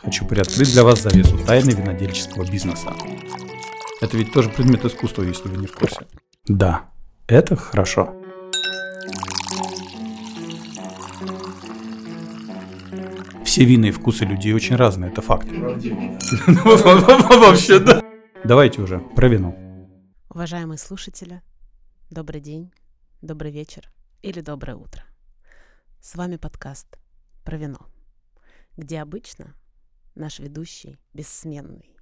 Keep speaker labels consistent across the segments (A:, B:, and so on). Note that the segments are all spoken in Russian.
A: хочу приоткрыть для вас завесу тайны винодельческого бизнеса. Это ведь тоже предмет искусства, если вы не в курсе. Да, это хорошо. Все вины и вкусы людей очень разные, это факт. Вообще, да. Давайте уже про вино.
B: Уважаемые слушатели, добрый день, добрый вечер или доброе утро. С вами подкаст про вино, где обычно наш ведущий, бессменный,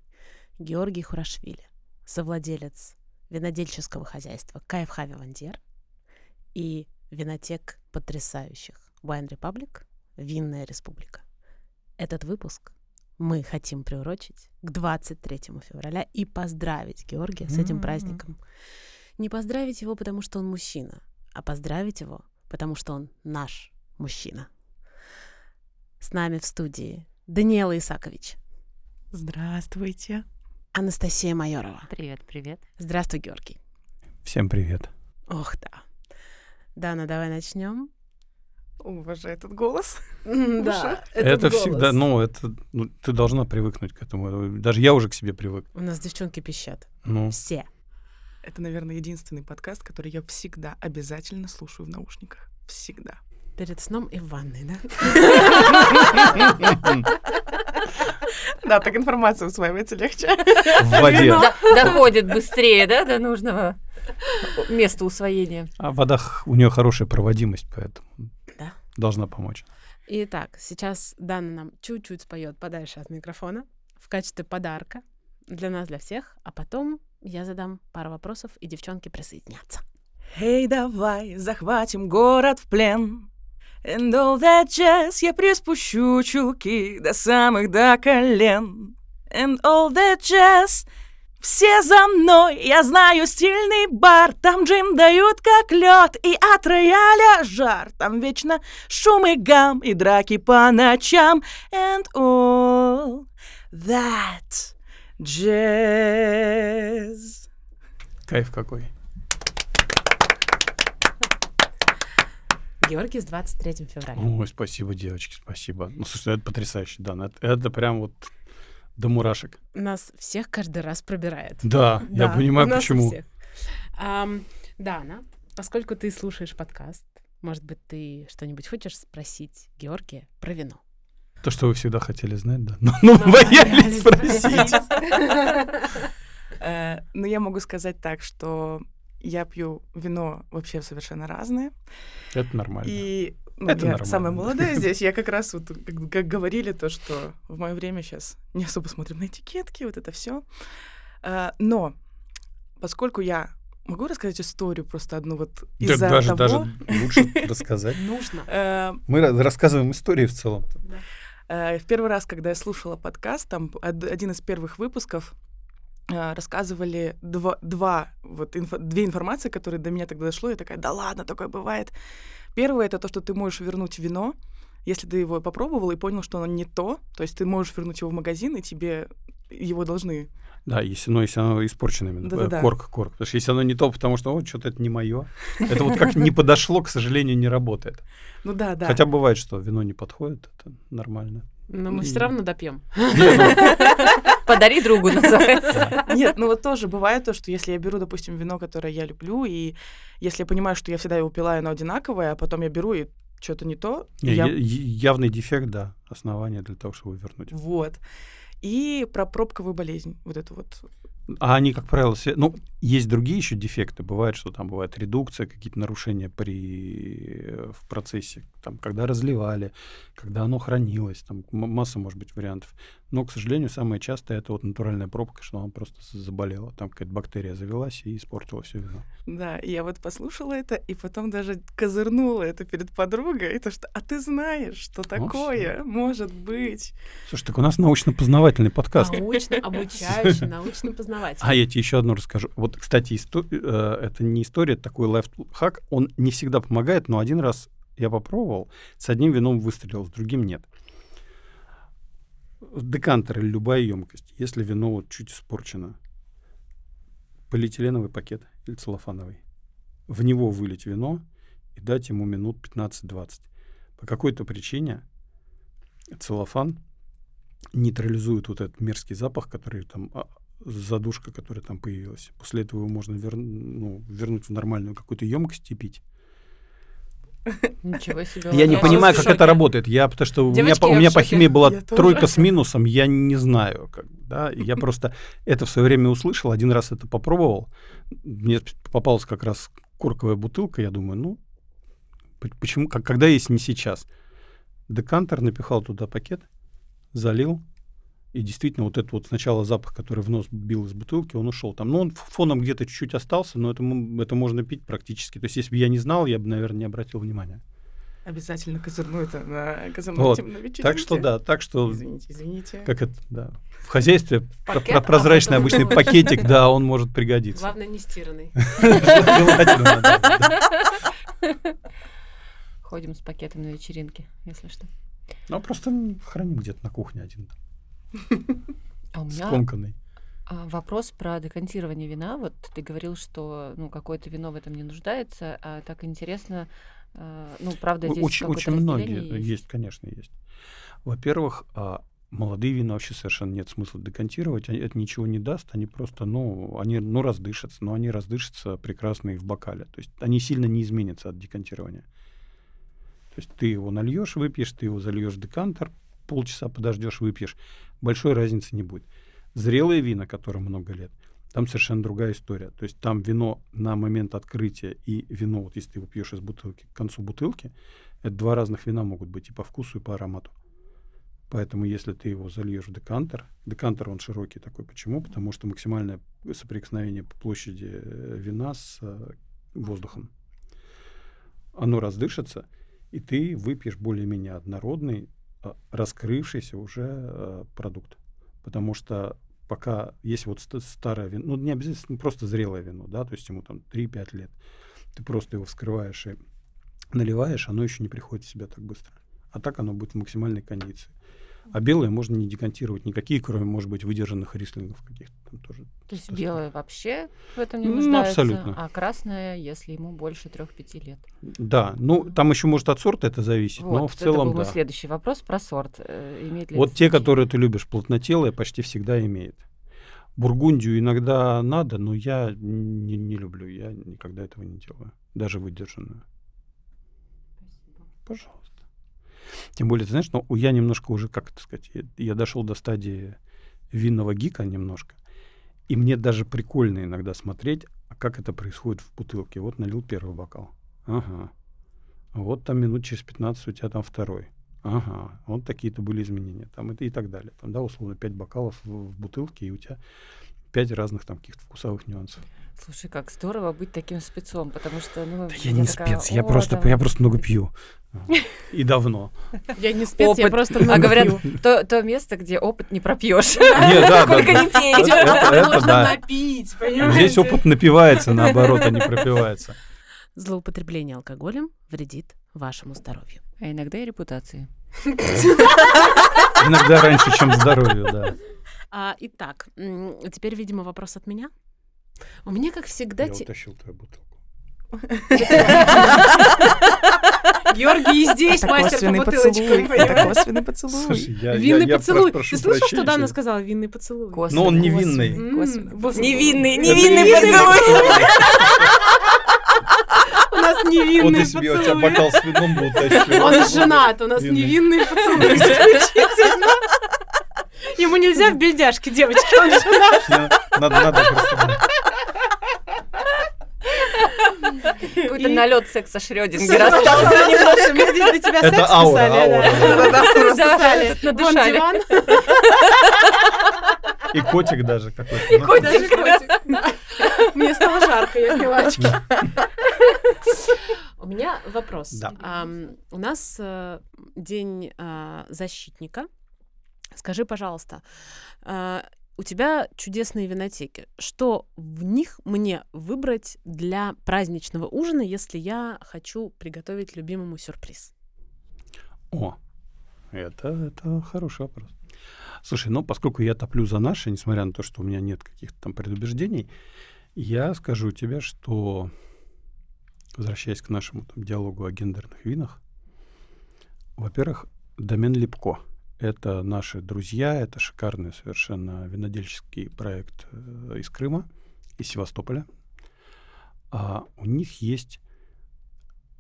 B: Георгий Хурашвили, совладелец винодельческого хозяйства КФХ Вивандер и винотек потрясающих Wine Republic Винная Республика. Этот выпуск мы хотим приурочить к 23 февраля и поздравить Георгия с этим праздником. Не поздравить его, потому что он мужчина, а поздравить его, потому что он наш мужчина. С нами в студии Даниэла Исакович.
C: Здравствуйте.
B: Анастасия Майорова.
D: Привет, привет.
B: Здравствуй, Георгий.
A: Всем привет.
B: Ох, да. Дана, давай начнем.
C: Уважаю этот голос.
B: Да,
A: Это всегда, ну, это, ну, ты должна привыкнуть к этому. Даже я уже к себе привык.
B: У нас девчонки пищат.
A: Ну,
B: Все.
C: Это, наверное, единственный подкаст, который я всегда обязательно слушаю в наушниках. Всегда.
B: Перед сном и в ванной, да?
C: Да, так информация усваивается легче.
A: в воде.
D: До- доходит быстрее, да, до нужного места усвоения.
A: А вода, х- у нее хорошая проводимость, поэтому
B: Да.
A: должна помочь.
B: Итак, сейчас Дана нам чуть-чуть споет подальше от микрофона в качестве подарка для нас, для всех, а потом я задам пару вопросов, и девчонки присоединятся.
C: Эй, давай захватим город в плен. And all that jazz я приспущу чулки до самых до колен. And all that jazz все за мной, я знаю стильный бар, там джим дают как лед, и от рояля жар, там вечно шум и гам, и драки по ночам, and all that jazz.
A: Кайф какой.
B: Георгий с 23 февраля.
A: Ой, спасибо, девочки, спасибо. Ну, слушай, это потрясающе, да. Это, это прям вот до мурашек.
B: Нас всех каждый раз пробирает.
A: Да, я
B: Да,
A: понимаю,
B: у нас у
A: почему.
B: всех. Ам, Дана, поскольку ты слушаешь подкаст, может быть, ты что-нибудь хочешь спросить Георгия про вино?
A: То, что вы всегда хотели знать, да. Ну, ну, боялись
B: боялись
A: спросить.
C: Э, Но я могу сказать так, что я пью вино вообще совершенно разное.
A: Это нормально.
C: И ну,
A: Это
C: я
A: нормально.
C: самая молодая здесь. Я как раз вот, как, как говорили, то, что в мое время сейчас не особо смотрим на этикетки, вот это все. Но поскольку я могу рассказать историю просто одну вот из-за
A: даже,
C: того...
A: даже лучше рассказать.
B: Нужно.
C: э,
A: Мы ра- рассказываем истории в целом.
C: Э, В первый раз, когда я слушала подкаст, там од- один из первых выпусков рассказывали два, два вот инфо- две информации, которые до меня тогда дошло. Я такая, да ладно, такое бывает. Первое это то, что ты можешь вернуть вино, если ты его попробовал и понял, что оно не то. То есть ты можешь вернуть его в магазин, и тебе его должны.
A: Да, если, ну, если оно испорчено именно.
C: Да-да-да.
A: э, Корк, корк. Потому что если оно не то, потому что, вот, что-то это не мое. Это вот как не подошло, к сожалению, не работает.
C: Ну да, да.
A: Хотя бывает, что вино не подходит, это нормально.
B: Но мы все равно допьем.
D: Подари другу, называется.
C: Нет, ну вот тоже бывает то, что если я беру, допустим, вино, которое я люблю, и если я понимаю, что я всегда его пила, и оно одинаковое, а потом я беру и что-то не то,
A: Не,
C: я
A: явный дефект, да, основание для того, чтобы вернуть.
C: Вот. И про пробковую болезнь. Вот это вот.
A: А они, как правило, все... Ну, есть другие еще дефекты. Бывает, что там бывает редукция, какие-то нарушения при... э, в процессе. Там, когда разливали, когда оно хранилось. Там масса, может быть, вариантов. Но, к сожалению, самое частое это вот натуральная пробка, что она просто заболела. Там какая-то бактерия завелась и испортила все вино.
C: Да, я вот послушала это, и потом даже козырнула это перед подругой. И то, что, а ты знаешь, что такое может быть?
A: Слушай, так у нас научно-познавательный подкаст.
B: Научно обучающий, научно познавательный.
A: А я тебе еще одну расскажу. Вот, кстати, исто- э, это не история, это такой лайфхак. Он не всегда помогает, но один раз я попробовал, с одним вином выстрелил, с другим нет. Декантер или любая емкость, если вино вот чуть испорчено, полиэтиленовый пакет или целлофановый, в него вылить вино и дать ему минут 15-20. По какой-то причине целлофан нейтрализует вот этот мерзкий запах, который там а, задушка, которая там появилась. После этого его можно вер, ну, вернуть в нормальную какую-то емкость и пить.
D: Ничего себе.
A: Я не понимаю, как это работает. Я потому что у меня, у меня по химии была тройка с минусом, я не знаю, как, да. Я просто это в свое время услышал, один раз это попробовал. Мне попалась как раз корковая бутылка, я думаю, ну почему, как, когда есть не сейчас. Декантер напихал туда пакет, залил, и действительно вот этот вот сначала запах, который в нос бил из бутылки, он ушел там. Ну, он фоном где-то чуть-чуть остался, но это, это можно пить практически. То есть, если бы я не знал, я бы, наверное, не обратил внимания.
C: Обязательно козырну это на козырном
A: Вот.
C: вечеринке.
A: Так что да, так что
C: Извините, извините.
A: как это, да. В хозяйстве про-
D: Пакет,
A: про- прозрачный обычный пакетик, да, он может пригодиться.
B: Главное, не стиранный.
D: Ходим с пакетом на вечеринке, если что.
A: Ну, просто храним где-то на кухне один,
D: А у меня
A: скомканный.
D: а, вопрос про декантирование вина. Вот ты говорил, что ну, какое-то вино в этом не нуждается, а так интересно, а, ну, правда, здесь
A: Очень, очень многие
D: разделение
A: есть. конечно, есть. Во-первых, а, молодые вина вообще совершенно нет смысла декантировать, они- это ничего не даст, они просто, ну, они, ну, раздышатся, но они раздышатся прекрасно и в бокале, то есть они сильно не изменятся от декантирования. То есть ты его нальешь, выпьешь, ты его зальешь в декантер, полчаса подождешь, выпьешь, большой разницы не будет. Зрелые вина, которым много лет, там совершенно другая история. То есть там вино на момент открытия и вино, вот если ты его пьешь из бутылки к концу бутылки, это два разных вина могут быть и по вкусу, и по аромату. Поэтому если ты его зальешь в декантер, декантер он широкий такой. Почему? Потому что максимальное соприкосновение по площади э, вина с э, воздухом. Оно раздышится, и ты выпьешь более-менее однородный, раскрывшийся уже э, продукт. Потому что пока есть вот ст- старое вино, ну не обязательно просто зрелое вино, да, то есть ему там 3-5 лет, ты просто его вскрываешь и наливаешь, оно еще не приходит в себя так быстро. А так оно будет в максимальной кондиции. А белое можно не декантировать никакие, кроме, может быть, выдержанных рислингов каких-то там тоже.
D: То есть
A: Просто-
D: белое вообще в этом не
A: Ну,
D: нуждается,
A: абсолютно.
D: а красное, если ему больше трех-пяти лет.
A: Да, ну там еще может от сорта это зависеть, но
D: Вот,
A: в
D: это
A: целом
D: был
A: да.
D: следующий вопрос про сорт. Э, Имеет ли
A: Вот те,
D: значение?
A: которые ты любишь, плотнотелые, почти всегда имеет. Бургундию иногда надо, но я не, не люблю, я никогда этого не делаю, даже выдержанную. Пожалуйста. Тем более, ты знаешь, ну, я немножко уже, как это сказать, я, я дошел до стадии винного гика немножко, и мне даже прикольно иногда смотреть, а как это происходит в бутылке. Вот налил первый бокал. Ага. Вот там минут через 15 у тебя там второй. Ага, вот такие-то были изменения, там это и так далее. Там, да, условно, 5 бокалов в, в бутылке, и у тебя 5 разных там каких-то вкусовых нюансов.
D: Слушай, как здорово быть таким спецом, потому что, ну,
A: Да я не
D: такая,
A: спец, я
D: «О,
A: просто,
D: там».
A: я просто много пью. И давно.
B: Я не спец, я
D: Опыт.
B: просто
D: А
B: много
D: говорят,
B: пью.
D: то, то место, где опыт не пропьешь.
A: Нет, да, да,
D: Сколько
A: да.
D: не пей.
A: Это
C: можно
A: да.
C: напить, понимаете?
A: Здесь опыт напивается, наоборот, а не пропивается.
B: Злоупотребление алкоголем вредит вашему здоровью.
D: А иногда и репутации.
A: Иногда раньше, чем здоровью, да.
B: А, итак, теперь, видимо, вопрос от меня. У меня, как всегда,
A: Я
B: те-
A: утащил твою бутылку.
B: Георгий и здесь
C: Это
B: мастер по бутылочкам.
C: поцелуй. Это косвенный поцелуй.
A: Слушай, я, я-
B: Винный
A: я
B: поцелуй. Ты слышал, что Дана сказала? Винный поцелуй.
A: Ну, он невинный.
D: Невинный невинный поцелуй.
B: Нас
A: Вот
B: невинный
A: если бы я у тебя бокал с вином был, утащил.
B: Он женат, у нас
A: Винный.
B: невинный поцелуй исключительно. Ему нельзя в бельдяшке, девочки, он женат.
A: Надо, надо просто...
D: Какой-то
B: И-
D: налет секса Шрёдингера остался.
B: мы здесь для тебя
A: Это
B: секс
A: аура,
B: писали,
A: аура.
B: да. Вон
D: надышали.
B: диван.
A: И котик даже какой-то.
D: И
A: ну.
D: котик.
B: Даже котик. Мне стало жарко, я сняла очки. У меня вопрос.
A: Да.
B: У нас э, день а, защитника. Скажи, пожалуйста, а, у тебя чудесные винотеки. Что в них мне выбрать для праздничного ужина, если я хочу приготовить любимому сюрприз?
A: О, это, это хороший вопрос. Слушай, ну, поскольку я топлю за наше, несмотря на то, что у меня нет каких-то там предубеждений, я скажу тебе, что, возвращаясь к нашему там, диалогу о гендерных винах, во-первых, домен Липко. Это наши друзья, это шикарный совершенно винодельческий проект э, из Крыма, из Севастополя. А у них есть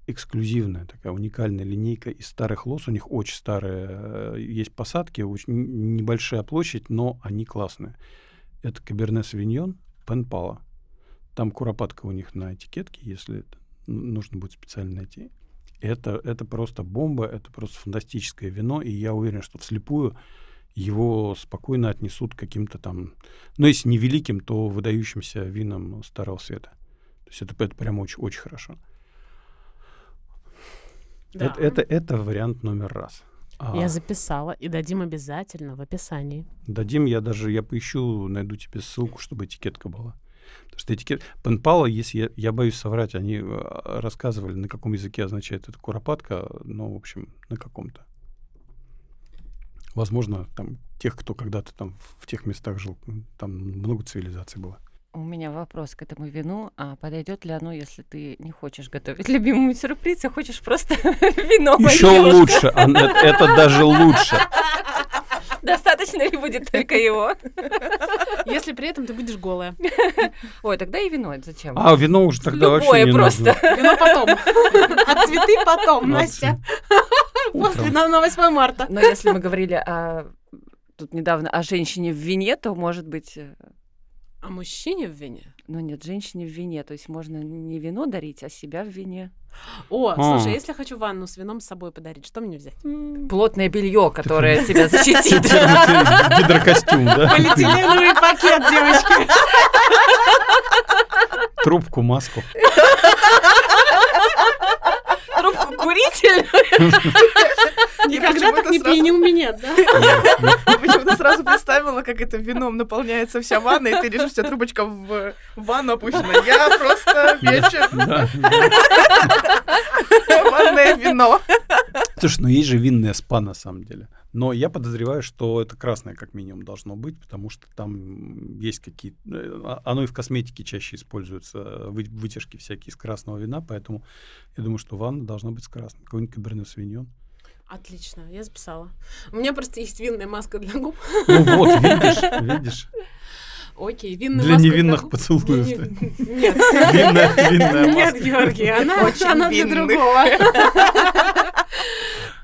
A: эксклюзивная такая уникальная линейка из старых лос. У них очень старые э, есть посадки, очень небольшая площадь, но они классные. Это Каберне Савиньон, Пенпала. Там куропатка у них на этикетке, если это нужно будет специально найти. Это, это просто бомба, это просто фантастическое вино, и я уверен, что вслепую его спокойно отнесут к каким-то там, ну, если не великим, то выдающимся винам Старого Света. То есть это, это прям очень, очень хорошо.
B: Да.
A: Это, это, это вариант номер раз. А,
B: Я записала и дадим обязательно в описании.
A: Дадим, я даже, я поищу, найду тебе ссылку, чтобы этикетка была. Потому что этикет... Пенпала, если я, я боюсь соврать, они э, рассказывали, на каком языке означает эта куропатка, ну, в общем, на каком-то. Возможно, там, тех, кто когда-то там в тех местах жил, там много цивилизаций было.
D: У меня вопрос к этому вину. А подойдет ли оно, если ты не хочешь готовить любимому сюрприз, а хочешь просто вино
A: Еще лучше, а, это даже лучше.
D: Достаточно ли будет только его?
B: Если при этом ты будешь голая.
D: Ой, тогда и вино это зачем?
A: А вино уже тогда вообще
D: Любое
A: не
D: просто.
A: нужно.
B: Вино потом. А цветы потом,
A: Ну,
B: Настя. После на на 8 марта.
D: Но если мы говорили о тут недавно о женщине в вине, то может быть, э,
B: А мужчине в вине?
D: ну нет, женщине в вине, то есть можно не вино дарить, а себя в вине.
B: О,
A: А.
B: слушай, если хочу ванну с вином с собой подарить, что мне взять?
D: Плотное белье, которое тебя защитит.
A: Гидрокостюм, да?
B: Полиэтиленовый пакет, девочки.
A: Трубку, маску.
D: Трубку куритель.
B: Никогда так не
C: почему-то
B: пьяни у меня, да?
C: Я почему-то сразу представила, как это вином наполняется вся ванна, и ты лежишь, у тебя трубочка в ванну опущена. Я просто вечер ванное вино.
A: Слушай, ну есть же винное спа на самом деле. Но я подозреваю, что это красное как минимум должно быть, потому что там есть какие-то... э, а- Оно и в косметике чаще используется, э, вы- вытяжки всякие из красного вина, поэтому я думаю, что ванна должна быть с красным. Какой-нибудь каберне савиньон.
B: Отлично, я записала. У меня просто есть винная маска для губ.
A: Ну вот, видишь, видишь.
B: Окей, винная
A: Для
B: маска
A: невинных
B: губ.
A: поцелуев.
B: Для Нет.
A: Винная, винная
B: Нет,
A: маска.
B: Георгий, она,
C: Очень
B: она для другого.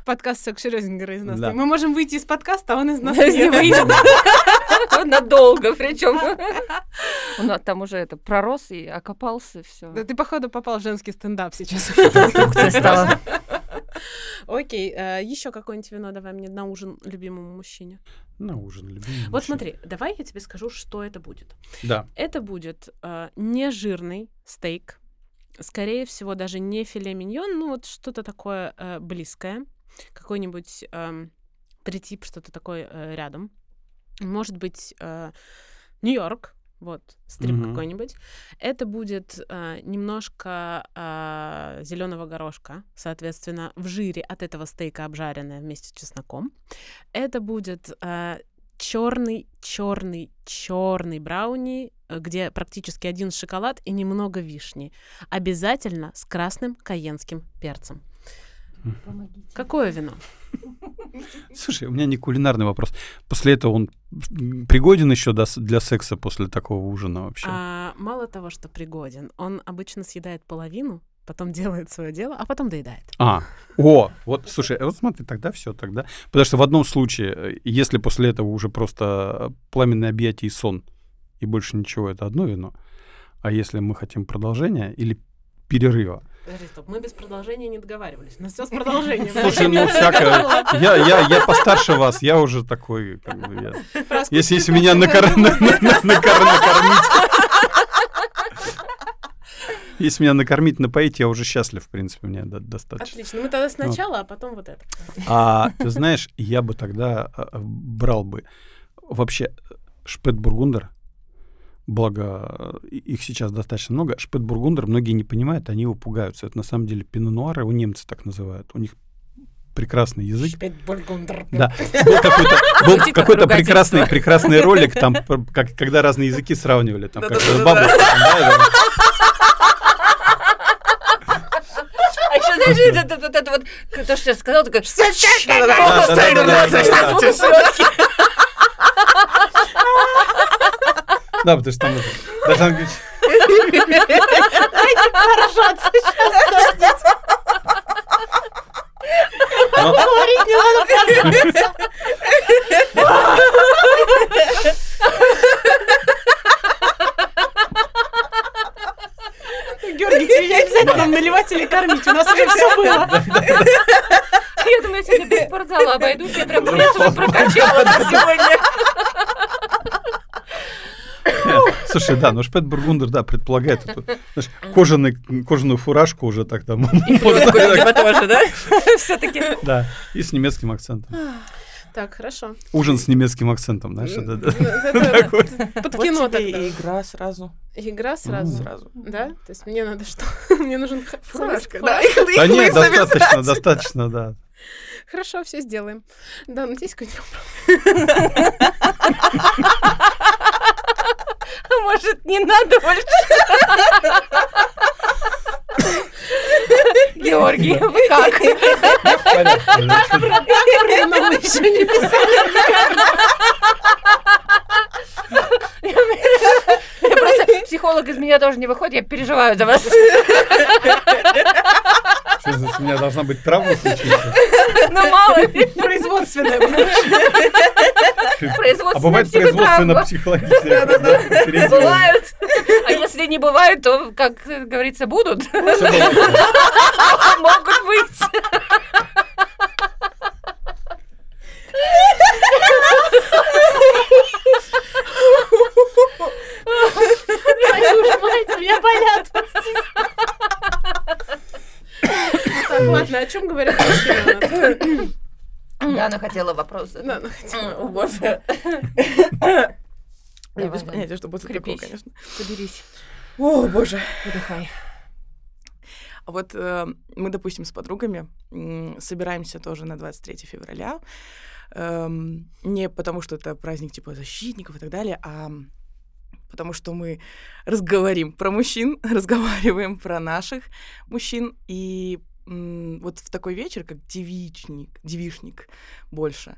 B: Подкаст Сек Шрёдингера из нас.
A: Да.
B: Мы можем выйти из подкаста, а он из нас
D: Не
B: не выйдет.
D: Надолго причем. Он там уже это пророс и окопался, все.
B: Да ты, походу, попал в женский стендап сейчас.
D: Стала.
B: Окей, еще какое-нибудь вино давай мне на ужин любимому мужчине.
A: На ужин, любимый.
B: Вот смотри, давай я тебе скажу, что это будет.
A: Да.
B: Это будет э, нежирный стейк, скорее всего, даже не филе миньон, ну вот что-то такое э, близкое, какой-нибудь эм, тритип, что-то такое э, рядом. Может быть, э, Нью-Йорк, вот, стрип
A: Мгм.
B: какой-нибудь. Это будет э, немножко зеленого горошка, соответственно, в жире от этого стейка обжаренное вместе с чесноком. Это будет черный, черный, черный брауни, э, где практически один шоколад и немного вишни. Обязательно с красным каенским перцем. Какое вино?
A: Слушай, у меня не кулинарный вопрос. После этого он пригоден еще для секса после такого ужина вообще?
B: А, мало того, что пригоден, он обычно съедает половину, потом делает свое дело, а потом доедает.
A: А, о, вот, слушай, вот смотри, тогда все, тогда. Потому что в одном случае, э, если после этого уже просто пламенное объятие и сон, и больше ничего, это одно вино. А если мы хотим продолжения или перерыва?
B: Подожди, стоп, мы без продолжения не договаривались. У нас все с продолжением.
A: Слушай, ну всякое. Я, я, я постарше вас, я уже такой, как бы, я- Если, если меня накор- на- на- на- накор- накормить... Если меня накормить, напоить, я уже счастлив, в принципе, мне до- достаточно.
B: Отлично, мы тогда сначала, а потом вот это.
A: А ты знаешь, я бы тогда а, брал бы вообще шпет-бургундер, благо э, их сейчас достаточно много. Шпет-бургундер многие не понимают, они его пугаются. Это на самом деле пино-нуар, его немцы так называют. У них прекрасный язык. Да, был какой-то, был
D: Звучит
A: какой-то прекрасный, прекрасный ролик, там, как, когда разные языки сравнивали, там, как
C: Да-да-да-да.
A: бабушка, там, да, да,
D: А еще Знаешь, это вот это вот, то, что я сказала, такое...
A: Да, потому что там это, должна быть... Но-
B: Георгий, тебе не обязательно нам наливать или кормить, у нас уже все было.
D: Я думаю, я сегодня без спортзала обойдусь, я прям уже прокачала на сегодня.
A: Слушай, да, но Шпет Бургундер, да, предполагает эту, знаешь, кожаный, кожаную фуражку уже так там.
C: Типа тоже, да? Все-таки.
A: Да, и с немецким акцентом.
B: Так, хорошо.
A: Ужин с немецким акцентом, знаешь, это да.
B: Это
A: Такой.
B: Под кино тогда.
C: и игра сразу.
B: Игра сразу.
C: Сразу.
B: Да? То есть мне надо что? Мне нужен
C: Фуражка, да.
A: Да нет, достаточно, достаточно, да.
B: Хорошо, все сделаем. Да, надеюсь, какой-нибудь
D: А может, не надо больше? Георгий, вы как?
B: Но мы еще не писали.
D: Я Просто психолог из меня тоже не выходит, я переживаю за вас.
A: Что здесь у меня должна быть травма случиться?
D: Ну, мало ли,
B: Производственная.
A: А
D: производственная
A: бывает
D: психотравма.
A: производственно-психологическая.
D: Бывают. А если не бывают, то, как говорится, будут. Могут быть.
B: У меня болят. Так, ладно, о чем говорят мужчины?
D: Да, она хотела вопрос.
B: Да, ну, хотя
C: О, боже. Я без понятия, что будет такое, конечно.
D: Соберись,
C: О, боже.
D: выдыхай.
C: А вот э, мы, допустим, с подругами м, собираемся тоже на 23 февраля. Эм, не потому, что это праздник типа защитников и так далее, а потому что мы разговорим про мужчин, разговариваем про наших мужчин. И вот в такой вечер, как девичник, девишник больше,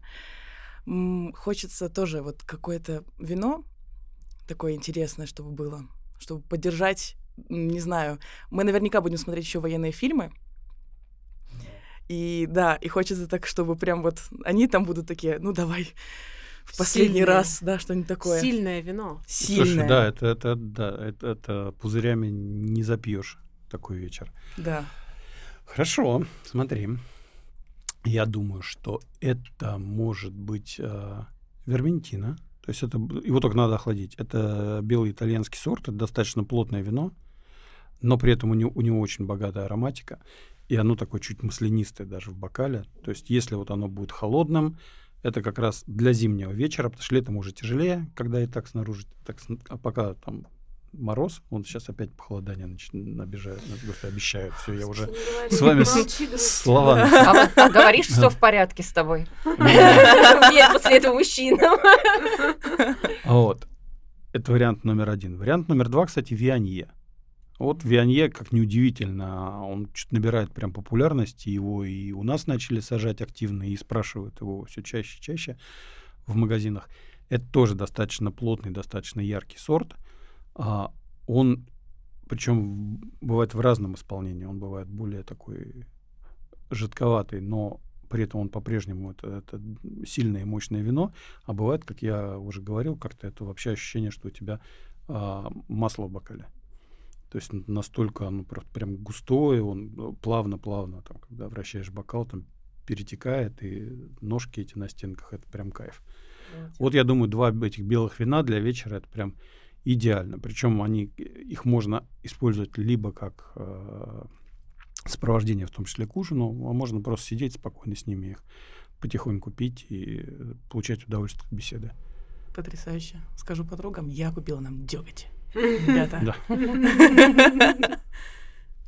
C: хочется тоже вот какое-то вино такое интересное, чтобы было, чтобы поддержать, не знаю, мы наверняка будем смотреть еще военные фильмы. И да, и хочется так, чтобы прям вот они там будут такие, ну давай, в последний
B: Сильные.
C: раз, да, что-нибудь такое.
B: Сильное вино.
C: Сильное.
A: Слушай, да, это, это, да, это, это пузырями не запьешь такой вечер.
C: Да.
A: Хорошо, смотри. Я думаю, что это может быть э, верментина. То есть это его только надо охладить. Это белый итальянский сорт, это достаточно плотное вино, но при этом у него, у него очень богатая ароматика, и оно такое чуть маслянистое даже в бокале. То есть если вот оно будет холодным, это как раз для зимнего вечера, потому что летом уже тяжелее, когда и так снаружи, так, а пока там мороз, вот сейчас опять похолодание нач- набежает, Господи, обещаю, все, я уже с вами с-
B: Молчи, Грусть.
A: словами.
D: А вот говоришь, все в порядке с тобой. Нет, после этого мужчина.
A: Вот. Это вариант номер один. Вариант номер два, кстати, Вианье. Вот Вианье, как неудивительно, он что-то набирает прям популярность, его и у нас начали сажать активно, и спрашивают его все чаще и чаще в магазинах. Это тоже достаточно плотный, достаточно яркий сорт. А, он, причем бывает в разном исполнении, он бывает более такой жидковатый, но при этом он по-прежнему это, это сильное и мощное вино, а бывает, как я уже говорил, как-то это вообще ощущение, что у тебя а, масло в бокале. То есть настолько оно прям густое, он э, плавно-плавно, там, когда вращаешь бокал, там перетекает, и ножки эти на стенках, это прям кайф. Вот я думаю, два этих белых вина для вечера это прям идеально. Причем они, э, их можно использовать либо как э, сопровождение, в том числе к ужину, а можно просто сидеть спокойно с ними, их потихоньку пить и э, получать удовольствие от беседы.
C: Потрясающе. Скажу подругам, я купила нам деготь. Ребята.
A: Да.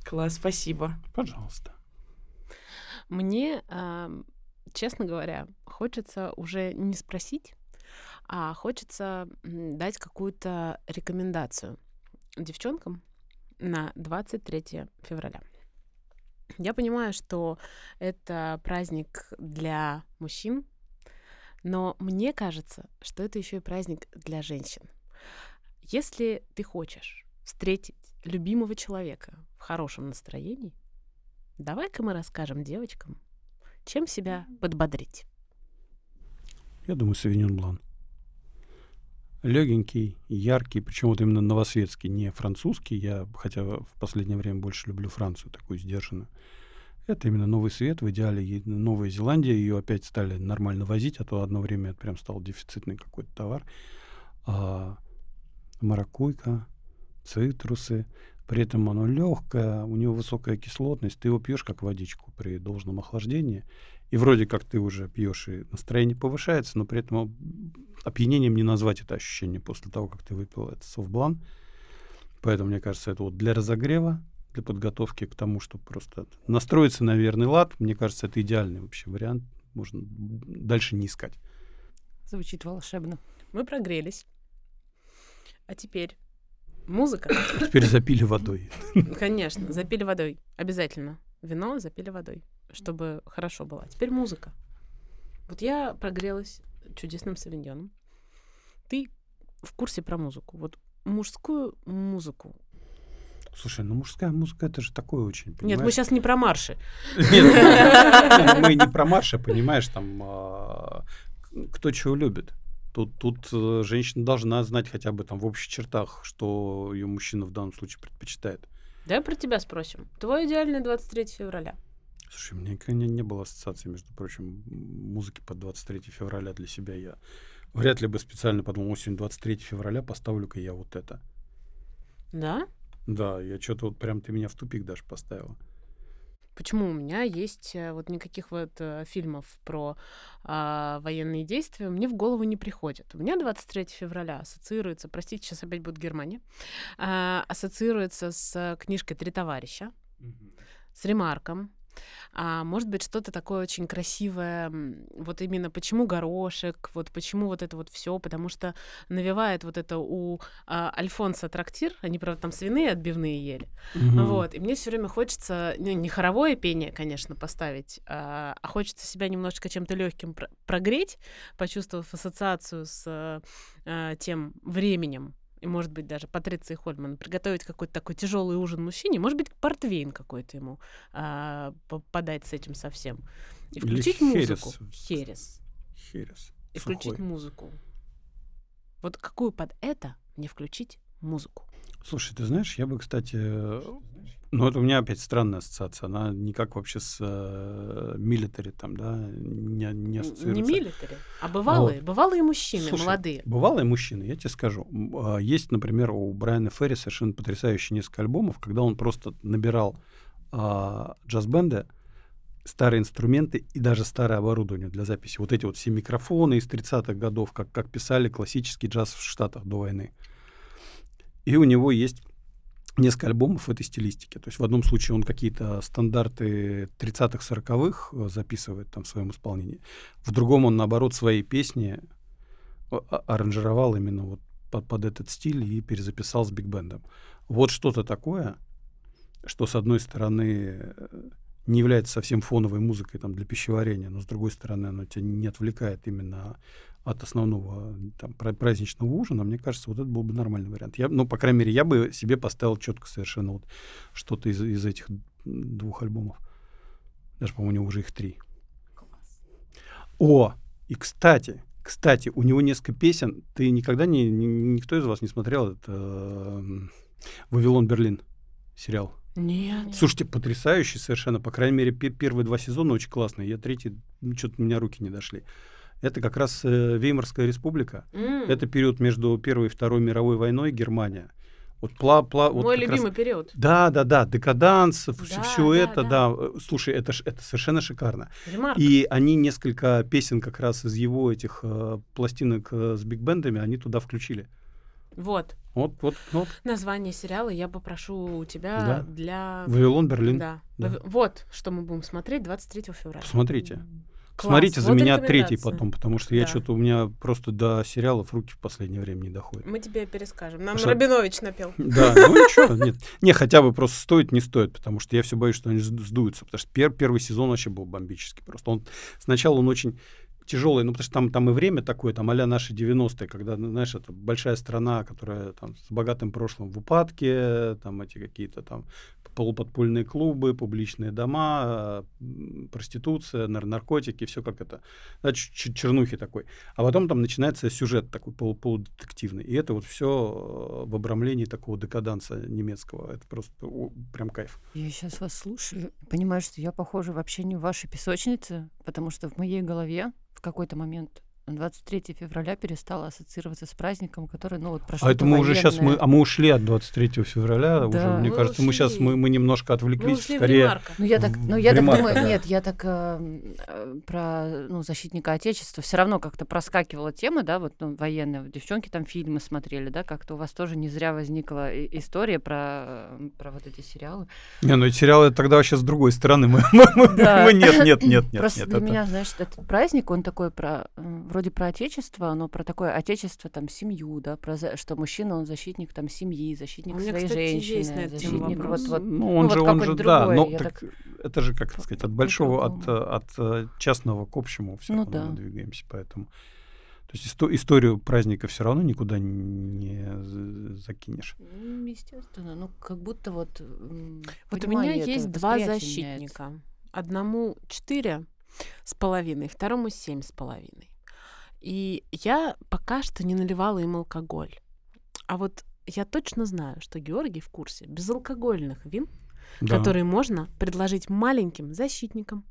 C: Класс, спасибо.
A: Пожалуйста.
B: Мне, ам, честно говоря, хочется уже не спросить, а хочется дать какую-то рекомендацию девчонкам на 23 февраля. Я понимаю, что это праздник для мужчин, но мне кажется, что это еще и праздник для женщин. Если ты хочешь встретить любимого человека в хорошем настроении, давай-ка мы расскажем девочкам, чем себя подбодрить.
A: Я думаю, Савиньон Блан. Легенький, яркий, причем вот именно новосветский, не французский. Я, хотя в последнее время больше люблю Францию, такую сдержанную. Это именно новый свет, в идеале Новая Зеландия, ее опять стали нормально возить, а то одно время это прям стал дефицитный какой-то товар. А, маракуйка, цитрусы, при этом оно легкое, у него высокая кислотность, ты его пьешь как водичку при должном охлаждении, и вроде как ты уже пьешь, и настроение повышается, но при этом опьянением не назвать это ощущение после того, как ты выпил этот софтблан. Поэтому, мне кажется, это вот для разогрева, для подготовки к тому, чтобы просто настроиться на верный лад, мне кажется, это идеальный вообще вариант. Можно дальше не искать.
D: Звучит волшебно.
B: Мы прогрелись. А теперь музыка.
A: Теперь запили водой.
B: Конечно, запили водой. Обязательно. Вино запили водой, чтобы хорошо было. А теперь музыка. Вот я прогрелась чудесным савиньоном. Ты в курсе про музыку. Вот мужскую музыку.
A: Слушай, ну мужская музыка это же такое очень.
B: Нет, мы
A: понимаешь?
B: сейчас не про марши.
A: Нет, мы не про марши, понимаешь, там а, кто чего любит. Тут, тут э, женщина должна знать хотя бы там в общих чертах, что ее мужчина в данном случае предпочитает.
B: Давай про тебя спросим. Твой идеальный 23 февраля.
A: Слушай, у меня никогда не, было ассоциации, между прочим, музыки под 23 февраля для себя. Я вряд ли бы специально подумал, «О, сегодня 23 февраля, поставлю-ка я вот это.
B: Да?
A: Да, я что-то вот прям ты меня в тупик даже поставила.
B: Почему у меня есть э, вот никаких вот э, фильмов про а, военные действия, мне в голову не приходит. У меня 23 февраля ассоциируется, простите, сейчас опять будет Германия, а, ассоциируется с э, книжкой «Три товарища», с ремарком. А, может быть, что-то такое очень красивое. Вот именно почему горошек, вот почему вот это вот все, потому что навевает вот это у а, Альфонса трактир. Они, правда, там свиные отбивные ели.
A: Мгм.
B: Вот, и мне все время хочется, ну, не хоровое пение, конечно, поставить, а, а хочется себя немножечко чем-то легким прогреть, почувствовав ассоциацию с э, тем временем, и, может быть, даже Патриции Хольман, приготовить какой-то такой тяжелый ужин мужчине, может быть, портвейн какой-то ему а, по- подать с этим совсем. И
A: Или
B: включить
A: херес.
B: музыку. Херес.
A: Херес.
B: И включить
A: Сухой.
B: музыку. Вот какую под это мне включить музыку?
A: Слушай, ты знаешь, я бы, кстати, ну это у меня опять странная ассоциация, она никак вообще с милитари там, да, не, не
B: Н-
A: ассоциируется.
B: Не милитари, а бывалые. Бывалые мужчины,
A: Слушай,
B: молодые.
A: Бывалые мужчины, я тебе скажу. А, Есть, например, у Брайана Ферри совершенно потрясающие несколько альбомов, когда он просто набирал а, джаз-бенды, старые инструменты и даже старое оборудование для записи. Вот эти вот все микрофоны из 30-х годов, как, как писали классический джаз в Штатах до войны. И у него есть несколько альбомов в этой стилистике. То есть в одном случае он какие-то стандарты 30-х, 40-х э, записывает там в своем исполнении. В другом он, наоборот, свои песни а- а- аранжировал именно вот под, под этот стиль и перезаписал с биг-бендом. Вот что-то такое, что, с одной стороны, э, не является совсем фоновой музыкой там, для пищеварения, но, с другой стороны, оно тебя не отвлекает именно от основного там, пра- праздничного ужина, мне кажется, вот это был бы нормальный вариант. Я, ну, по крайней мере, я бы себе поставил четко совершенно вот что-то из, из этих двух альбомов. Даже, по-моему, у него уже их три. О, и кстати, кстати, у него несколько песен. Ты никогда не, ни- никто из вас не смотрел это эм, Вавилон Берлин сериал?
B: Нет.
A: Слушайте, потрясающий совершенно. По крайней мере, пе- первые два сезона очень классные. Я третий, что-то у меня руки не дошли. Это как раз э, Веймарская республика.
B: М,
A: Это период между Первой и Второй мировой войной Германия. Вот пла, пла, вот
B: Мой
A: раз-
B: любимый период.
A: Да, да, да, декаданс,
B: Да,
A: все
B: да,
A: это,
B: да.
A: да. Слушай, это, это совершенно шикарно.
B: Ремарк.
A: И они несколько песен как раз из его этих э, пластинок э, с биг-бендами, они туда включили.
B: Вот.
A: Вот, вот, вот.
B: Название сериала я попрошу у тебя
A: Да.
B: для...
A: Вавилон, Берлин.
B: Да.
A: Да.
B: Вот, что мы будем смотреть 23 февраля.
A: Посмотрите.
B: Класс.
A: Смотрите за
B: Вот
A: меня третий потом, потому что я
B: Да.
A: что-то у меня просто до сериалов руки в последнее время не доходят.
B: Мы тебе перескажем. Нам
A: что-
B: Рабинович напел.
A: Да, ну ничего, нет. Не, хотя бы просто стоит, не стоит, потому что я все боюсь, что они сд- сдуются. Потому что пер- первый сезон вообще был бомбический. Просто он сначала он очень тяжелый, ну потому что там, там и время такое, там а наши 90-е, когда, знаешь, это большая страна, которая там с богатым прошлым в упадке, там эти какие-то там полуподпольные клубы, публичные дома, проституция, нар- наркотики, все как это, да, чернухи такой. А потом там начинается сюжет такой полу- полудетективный. И это вот все в обрамлении такого декаданса немецкого. Это просто о, прям кайф.
D: Я сейчас вас слушаю, понимаю, что я похожа вообще не в вашей песочнице, потому что в моей голове в какой-то момент 23 февраля перестала ассоциироваться с праздником, который, ну вот прошло.
A: А это мы уже сейчас, мы, а мы ушли от 23 февраля уже,
D: Да.
A: мне
B: Мы
A: кажется, мы сейчас,
B: ушли.
A: мы, мы немножко
B: Мы
A: отвлеклись,
B: ушли в
A: скорее...
B: ремарка.
D: Ну я так,
A: в-
D: ну я так
A: ремарка,
D: думаю,
A: да.
D: нет, я так э, про ну, защитника Отечества все равно как-то проскакивала тема, да, вот ну, военная, вот девчонки там фильмы смотрели, да, как-то у вас тоже не зря возникла история про, э, про вот эти сериалы.
A: Не, ну эти сериалы тогда вообще с другой стороны. Мы, мы- мы-
D: Да.
A: мы нет, нет, нет, нет.
D: Просто
A: нет,
D: для
A: это-
D: меня, знаешь, этот праздник, он такой про, э, вроде про отечество, но про такое отечество, там, семью, да, про за- что мужчина, он защитник, там, семьи, защитник
B: У меня,
D: своей
B: кстати,
D: женщины,
B: есть на
D: защитник
B: вопрос.
D: вот, вот,
A: Ну, он
D: вот
A: же, он
D: какой-то
A: же, да,
D: другой,
A: но
D: я
A: так,
D: так
A: это же, как это сказать, от большого, от, э, от э, частного к общему все
D: Ну
A: равно
D: да.
A: мы двигаемся, поэтому... То есть исто- историю праздника все равно никуда не закинешь.
D: Ну, естественно, ну, как будто вот
B: Вот у меня есть два
D: восприятие меняется.
B: защитника. Одному четыре с половиной, второму семь с половиной. И я пока что не наливала им алкоголь. А вот я точно знаю, что Георгий в курсе безалкогольных вин,
A: Да.
B: которые можно предложить маленьким защитникам.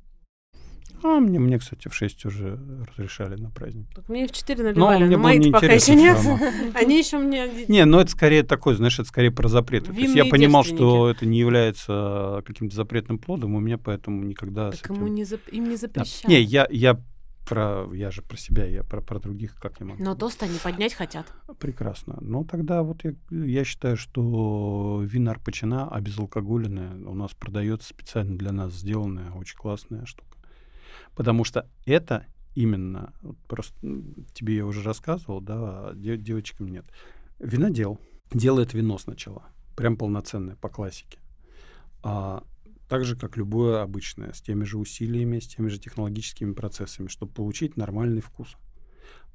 A: А мне, мне, кстати, в 6 уже разрешали на праздник.
B: Так мне в 4
A: Но
B: наливали, но,
A: было
B: мои пока еще нет. Они еще мне...
A: Не, ну это скорее такое, знаешь, это скорее про запреты. То есть я понимал, что это не является каким-то запретным плодом, у меня поэтому никогда
B: Так
A: этим...
B: ему не зап- им не
A: Да.
B: запрещают.
A: Не, я, я про, я же про себя, я про, про других, как я могу.
B: Но тост они поднять хотят.
A: Прекрасно. Ну, тогда вот я, я считаю, что вина Арпачина обезалкогольная у нас продается специально для нас сделанная, очень классная штука. Потому что это именно, вот просто м, тебе я уже рассказывал, да, а де- девочкам нет. Винодел делает вино сначала, прям полноценное, по классике. А так же, как любое обычное, с теми же усилиями, с теми же технологическими процессами, чтобы получить нормальный вкус.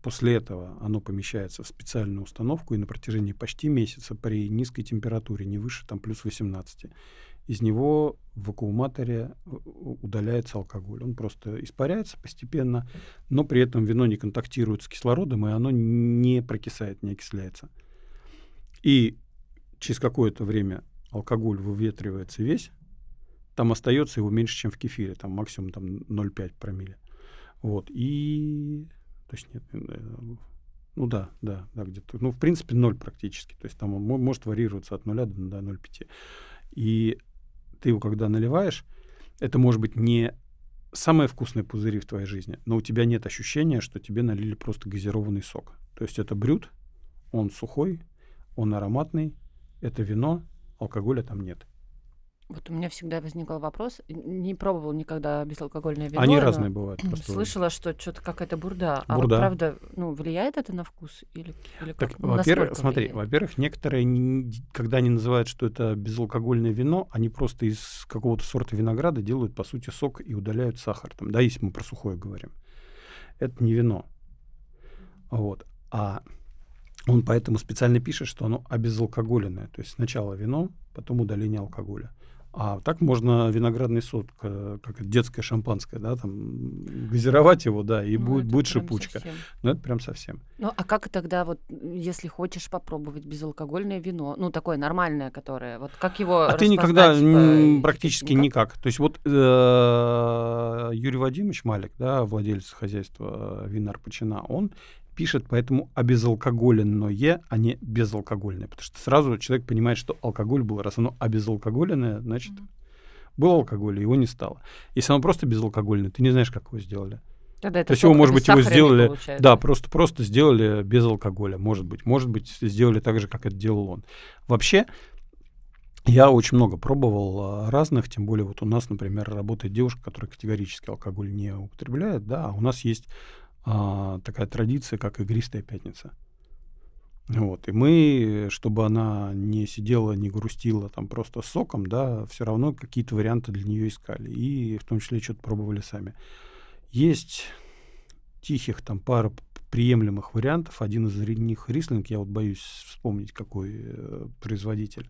A: После этого оно помещается в специальную установку и на протяжении почти месяца при низкой температуре, не выше там плюс 18, из него в вакууматоре э, удаляется алкоголь. Он просто испаряется постепенно, но при этом вино не контактирует с кислородом, и оно не прокисает, не окисляется. И через какое-то время алкоголь выветривается весь, там остается его меньше, чем в кефире, там максимум там 0,5 промилле. Вот, и... То есть нет, э, ну да, да, да, где-то, ну, в принципе, ноль практически. То есть там он мо- может варьироваться от 0 до, до 0,5. И ты его когда наливаешь, это может быть не самые вкусные пузыри в твоей жизни, но у тебя нет ощущения, что тебе налили просто газированный сок. То есть это брют, он сухой, он ароматный, это вино, алкоголя там нет.
D: Вот у меня всегда возникал вопрос, не пробовал никогда безалкогольное вино.
A: Они разные бывают. Просто.
D: Слышала, что что-то какая-то бурда. А вот
A: Бурда.
D: правда, ну, влияет это на вкус? Или, или
A: Так, во-первых, смотри, во-первых, некоторые, не- когда они называют, что это безалкогольное вино, они просто из какого-то сорта винограда делают, по сути, сок и удаляют сахар. Там, да, если мы про сухое говорим. Это не вино. Вот. А он поэтому специально пишет, что оно обезалкоголенное. То есть сначала вино, потом удаление алкоголя. А так можно виноградный сок, э, как детское шампанское, да, там газировать его, да, и
D: Ну,
A: будет, будет шипучка.
D: совсем.
A: Но это прям совсем.
D: Ну, а как тогда вот, если хочешь попробовать безалкогольное вино, ну, такое нормальное, которое, вот как его
A: А ты никогда
D: по этикетке?
A: практически
D: Никак?
A: никак. То есть вот э, Юрий Вадимович Малик, да, владелец хозяйства э, вина Арпачина, он пишет поэтому обезалкоголенное, а не безалкогольное. Потому что сразу человек понимает, что алкоголь был, раз оно обезалкоголенное, значит,
D: Мгм.
A: был алкоголь, и его не стало. Если оно просто безалкогольное, ты не знаешь, как его сделали.
D: Тогда это
A: То есть его, может быть, его сделали,
D: получается.
A: да, просто, просто сделали без алкоголя, может быть. Может быть, сделали так же, как это делал он. Вообще, Я очень много пробовал а, разных, тем более вот у нас, например, работает девушка, которая категорически алкоголь не употребляет, да, а у нас есть а, такая традиция, как игристая пятница. Вот. И мы, чтобы она не сидела, не грустила там просто соком, да, все равно какие-то варианты для нее искали. И в том числе что-то пробовали сами. Есть тихих там пара приемлемых вариантов. Один из них рислинг, я вот боюсь вспомнить, какой э, производитель.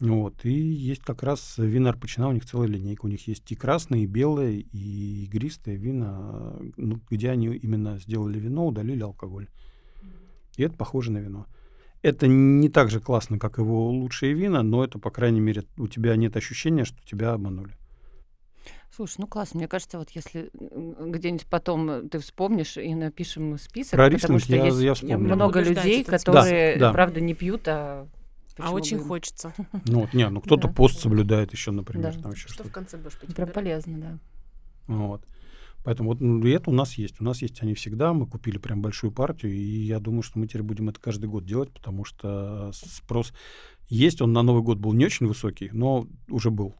A: Вот. И есть как раз вина Арпачина, у них целая линейка. У них есть и красные, и белые, и игристые вина, ну, где они именно сделали вино, удалили алкоголь. И это похоже на вино. Это не так же классно, как его лучшие вина, но это, по крайней мере, у тебя нет ощущения, что тебя обманули.
D: Слушай, ну классно. Мне кажется, вот если где-нибудь потом ты вспомнишь и напишем список,
A: Про
D: потому что
A: я,
D: есть
A: я вспомню.
D: много людей, которые,
A: Да, да.
D: правда, не пьют, а...
B: А очень
D: бы-
B: хочется.
A: Ну вот, не, ну кто-то
D: Да.
A: пост соблюдает еще, например,
D: Да.
A: там еще
B: Что
A: что-то.
B: в конце будешь пить?
D: Прям полезно, да.
A: Вот. Поэтому вот ну, это у нас есть. У нас есть они всегда. Мы купили прям большую партию, и я думаю, что мы теперь будем это каждый год делать, потому что спрос есть. Он на Новый год был не очень высокий, но уже был.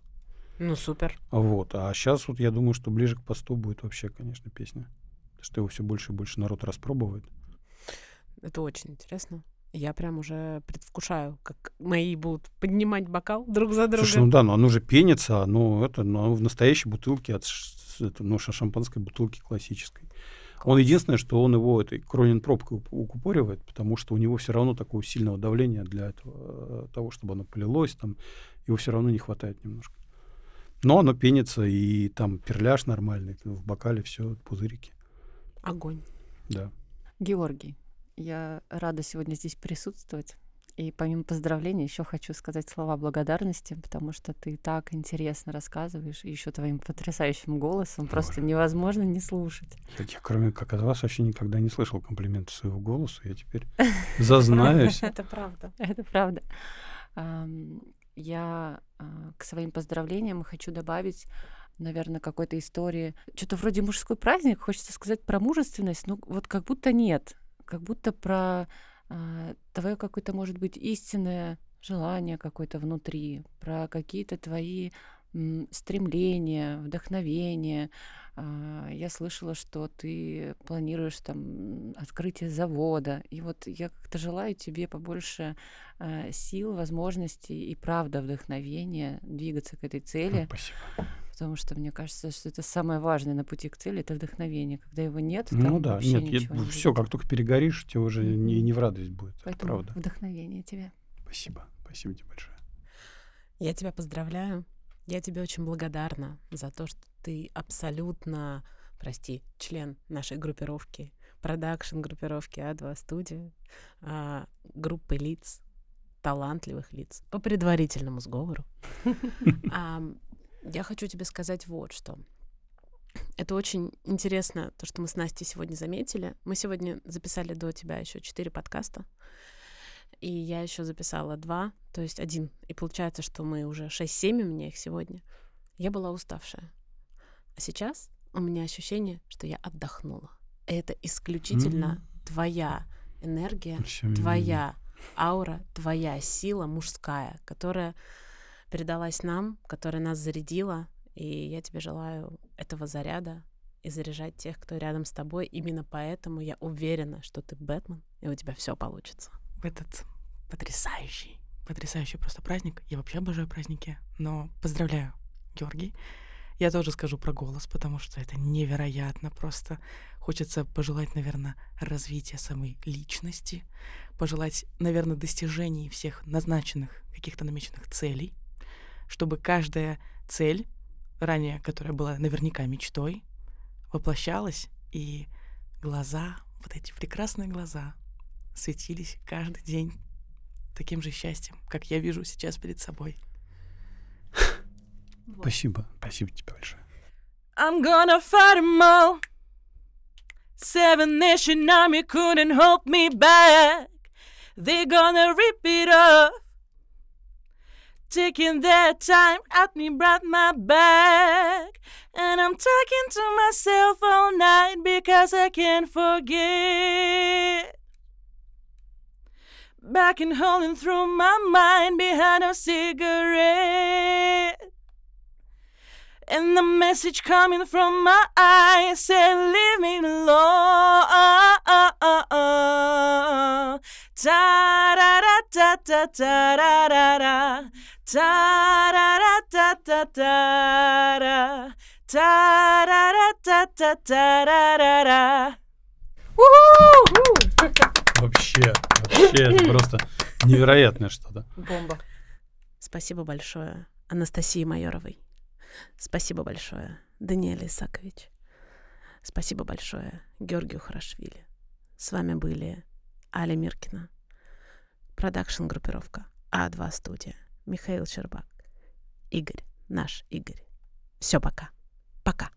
B: Ну, супер.
A: Вот. А сейчас вот я думаю, что ближе к посту будет вообще, конечно, песня. Что его все больше и больше народ распробует.
B: Это очень интересно. Я прям уже предвкушаю, как мои будут поднимать бокал друг за другом.
A: Слушай, ну да, но оно же пенится, оно это, но оно в настоящей бутылке от это, ну, ша- шампанской бутылки классической. Он единственное, что он его этой кронин пробкой уп- укупоривает, потому что у него все равно такого сильного давления для этого, э, того, чтобы оно полилось, там, его все равно не хватает немножко. Но оно пенится, и там перляж нормальный, в бокале все пузырики,
B: Огонь.
A: да.
D: Георгий, я рада сегодня здесь присутствовать. И помимо поздравлений еще хочу сказать слова благодарности, потому что ты так интересно рассказываешь, и еще твоим потрясающим голосом просто невозможно не слушать.
A: Я, я, кроме как от вас, вообще никогда не слышал комплименты своего голоса, я теперь зазнаюсь.
B: Это правда.
D: Это правда. Я а, к своим поздравлениям хочу добавить, наверное, какой-то истории. Что-то вроде мужской праздник, хочется сказать про мужественность, но вот как будто нет. Как будто про а, твое какое-то, может быть, истинное желание какое-то внутри, про какие-то твои м, стремления, вдохновения. А, Я слышала, что ты планируешь там открытие завода. И вот я как-то желаю тебе побольше а, сил, возможностей и правда вдохновения двигаться к этой цели,
A: Спасибо.
D: Потому что мне кажется, что это самое важное на пути к цели, это вдохновение. Когда его нет,
A: Ну
D: там
A: да,
D: вообще
A: нет,
D: ничего не
A: все,
D: будет.
A: как только перегоришь, тебе уже не, не в радость будет. это
D: Поэтому
A: правда.
D: вдохновение тебе.
A: Спасибо. Спасибо тебе большое.
B: Я тебя поздравляю. Я тебе очень благодарна за то, что ты абсолютно, прости, член нашей группировки, продакшн группировки А2 студия, а, группы лиц, талантливых лиц, по предварительному сговору. Я хочу тебе сказать вот что. Это очень интересно, то, что мы с Настей сегодня заметили. Мы сегодня записали до тебя еще четыре подкаста. И я еще записала два, то есть один. И получается, что мы уже 6-7 у меня их сегодня. Я была уставшая. А сейчас у меня ощущение, что я отдохнула. Это исключительно твоя энергия,
A: Всё, м,
B: твоя аура, твоя сила мужская, которая передалась нам, которая нас зарядила. И я тебе желаю этого заряда и заряжать тех, кто рядом с тобой. Именно поэтому я уверена, что ты Бэтмен, и у тебя все получится.
C: в этот потрясающий, потрясающий просто праздник. Я вообще обожаю праздники, но поздравляю, Георгий. Я тоже скажу про голос, потому что это невероятно. Просто хочется пожелать, наверное, развития самой личности, пожелать, наверное, достижений всех назначенных, каких-то намеченных целей, чтобы каждая цель, ранее которая была наверняка мечтой, воплощалась, и глаза, вот эти прекрасные глаза, светились каждый день таким же счастьем, как я вижу сейчас перед собой.
A: Спасибо. Спасибо тебе большое.
C: I'm gonna fight 'em all. Seven Nation Army couldn't hold me back. They're gonna rip it off. Taking their time at me brought my back. And I'm talking to myself all night because I can't forget. back and holding through my mind behind a cigarette. And the message coming from my eyes said, Leave me alone. Ta da da da da da da da Та-ра-ра-та-та-та-ра. Та-ра-ра-та-та-та-ра-ра-ра.
A: Вообще, вообще, это просто невероятное что-то.
D: Бомба.
B: Спасибо большое Анастасии Майоровой. Спасибо большое Даниэле Исакович. Спасибо большое Георгию Хорошвили. С вами были Аля Миркина, продакшн-группировка А2 студия. Михаил Щербак, Игорь, наш Игорь. Все, пока. Пока.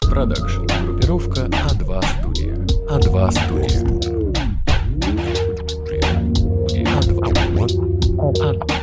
E: Продакшн. Группировка А2 студия. А2 студия. А2. Вот. А-